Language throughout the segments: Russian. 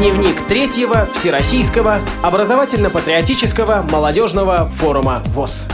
Дневник третьего Всероссийского образовательно-патриотического молодежного форума ВОЗ.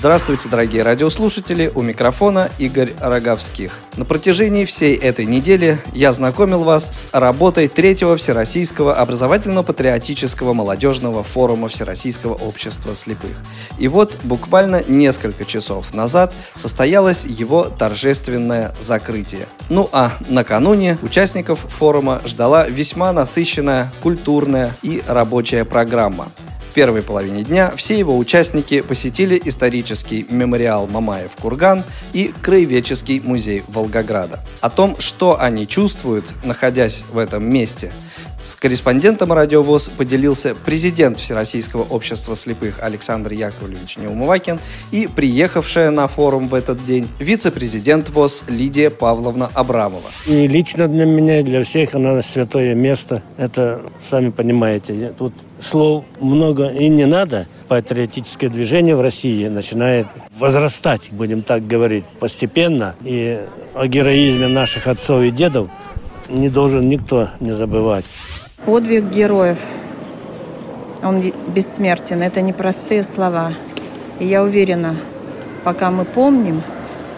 Здравствуйте, дорогие радиослушатели! У микрофона Игорь Роговских. На протяжении всей этой недели я знакомил вас с работой третьего Всероссийского образовательно-патриотического молодежного форума Всероссийского общества слепых. И вот буквально несколько часов назад состоялось его торжественное закрытие. Ну а накануне участников форума ждала весьма насыщенная культурная и рабочая программа. В первой половине дня все его участники посетили исторический мемориал Мамаев-Курган и Краеведческий музей Волгограда. О том, что они чувствуют, находясь в этом месте, с корреспондентом радиовоз поделился президент Всероссийского общества слепых Александр Яковлевич Неумывакин и приехавшая на форум в этот день вице-президент ВОЗ Лидия Павловна Абрамова. И лично для меня, и для всех она святое место. Это, сами понимаете, тут слов много и не надо. Патриотическое движение в России начинает возрастать, будем так говорить, постепенно. И о героизме наших отцов и дедов не должен никто не забывать. Подвиг героев. Он бессмертен. Это непростые слова. И я уверена, пока мы помним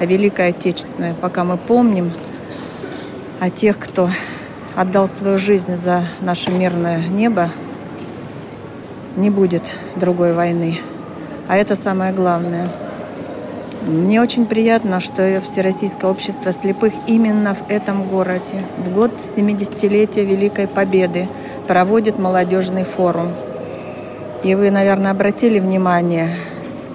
о Великой Отечественной, пока мы помним о тех, кто отдал свою жизнь за наше мирное небо, не будет другой войны. А это самое главное. Мне очень приятно, что Всероссийское общество слепых именно в этом городе, в год 70-летия Великой Победы, проводит молодежный форум. И вы, наверное, обратили внимание, с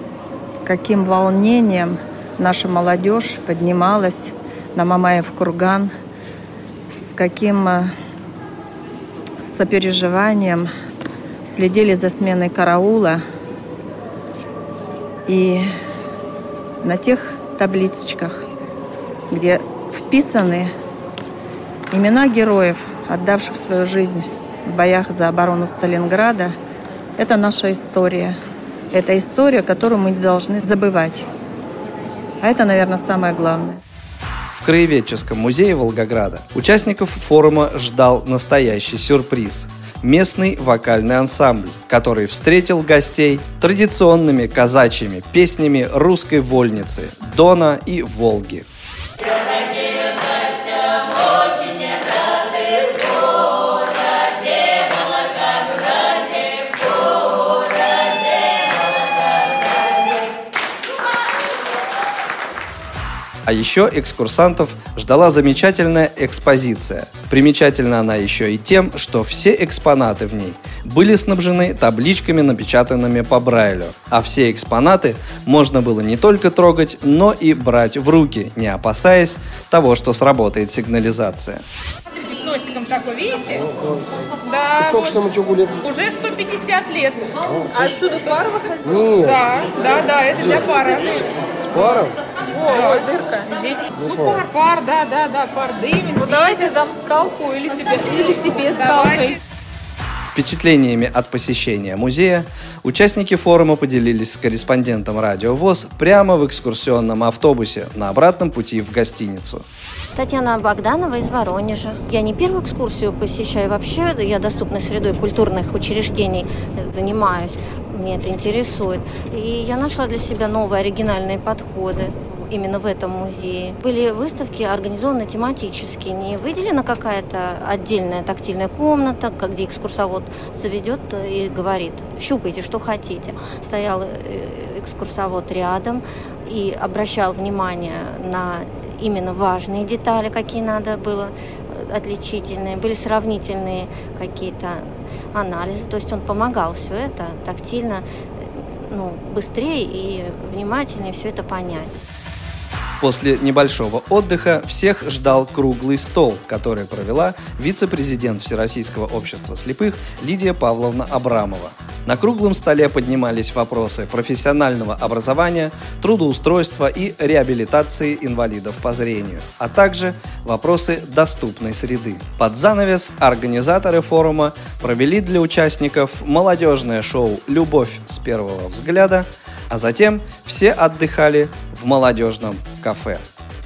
каким волнением наша молодежь поднималась на Мамаев курган, с каким э, сопереживанием следили за сменой караула. И на тех табличках, где вписаны имена героев, отдавших свою жизнь в боях за оборону Сталинграда, это наша история. Это история, которую мы не должны забывать. А это, наверное, самое главное. В Краеведческом музее Волгограда участников форума ждал настоящий сюрприз – местный вокальный ансамбль, который встретил гостей традиционными казачьими песнями русской вольницы «Дона» и «Волги». А еще экскурсантов ждала замечательная экспозиция. Примечательна она еще и тем, что все экспонаты в ней были снабжены табличками, напечатанными по Брайлю. А все экспонаты можно было не только трогать, но и брать в руки, не опасаясь того, что сработает сигнализация с носиком такой, видите? Да. И сколько вот. что утюгу лет? Уже 150 лет. А отсюда пар выходит? Нет. Да, да, да, это для пара. С паром? О, дырка. Здесь, ну, пар, пар, да, да, да, пар дымит. Ну, давайте дам скалку или тебе, или тебе скалкой. Впечатлениями от посещения музея участники форума поделились с корреспондентом радио ВОЗ прямо в экскурсионном автобусе на обратном пути в гостиницу. Татьяна Богданова из Воронежа. Я не первую экскурсию посещаю вообще, я доступной средой культурных учреждений занимаюсь, мне это интересует. И я нашла для себя новые оригинальные подходы именно в этом музее. Были выставки организованы тематически, не выделена какая-то отдельная тактильная комната, где экскурсовод заведет и говорит, щупайте, что хотите. Стоял э, экскурсовод рядом и обращал внимание на именно важные детали, какие надо было э, отличительные, были сравнительные какие-то анализы, то есть он помогал все это тактильно, э, ну, быстрее и внимательнее все это понять. После небольшого отдыха всех ждал круглый стол, который провела вице-президент Всероссийского общества слепых Лидия Павловна Абрамова. На круглом столе поднимались вопросы профессионального образования, трудоустройства и реабилитации инвалидов по зрению, а также вопросы доступной среды. Под занавес организаторы форума провели для участников молодежное шоу «Любовь с первого взгляда», а затем все отдыхали в молодежном кафе.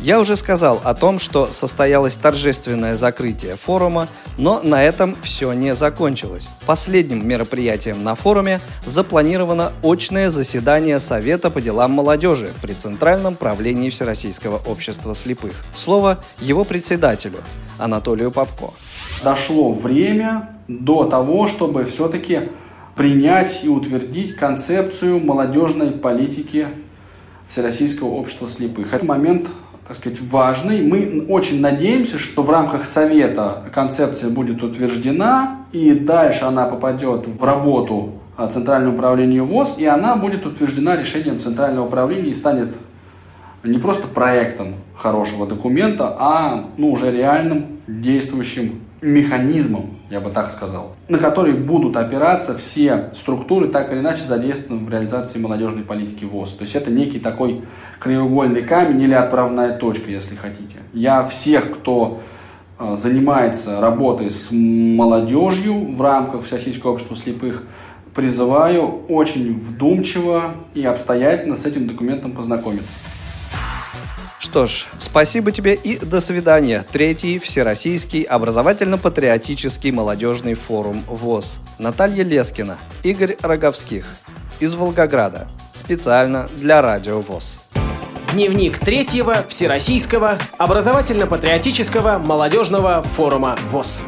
Я уже сказал о том, что состоялось торжественное закрытие форума, но на этом все не закончилось. Последним мероприятием на форуме запланировано очное заседание Совета по делам молодежи при Центральном правлении Всероссийского общества слепых. Слово его председателю Анатолию Попко. Дошло время до того, чтобы все-таки принять и утвердить концепцию молодежной политики Всероссийского общества слепых. Это момент так сказать, важный. Мы очень надеемся, что в рамках Совета концепция будет утверждена, и дальше она попадет в работу Центрального управления ВОЗ, и она будет утверждена решением Центрального управления и станет не просто проектом хорошего документа, а ну, уже реальным действующим механизмом, я бы так сказал, на который будут опираться все структуры, так или иначе задействованы в реализации молодежной политики ВОЗ. То есть это некий такой краеугольный камень или отправная точка, если хотите. Я всех, кто э, занимается работой с молодежью в рамках Всероссийского общества слепых, призываю очень вдумчиво и обстоятельно с этим документом познакомиться. Что ж, спасибо тебе и до свидания. Третий Всероссийский образовательно-патриотический молодежный форум ВОЗ. Наталья Лескина, Игорь Роговских. Из Волгограда. Специально для Радио ВОЗ. Дневник третьего Всероссийского образовательно-патриотического молодежного форума ВОЗ.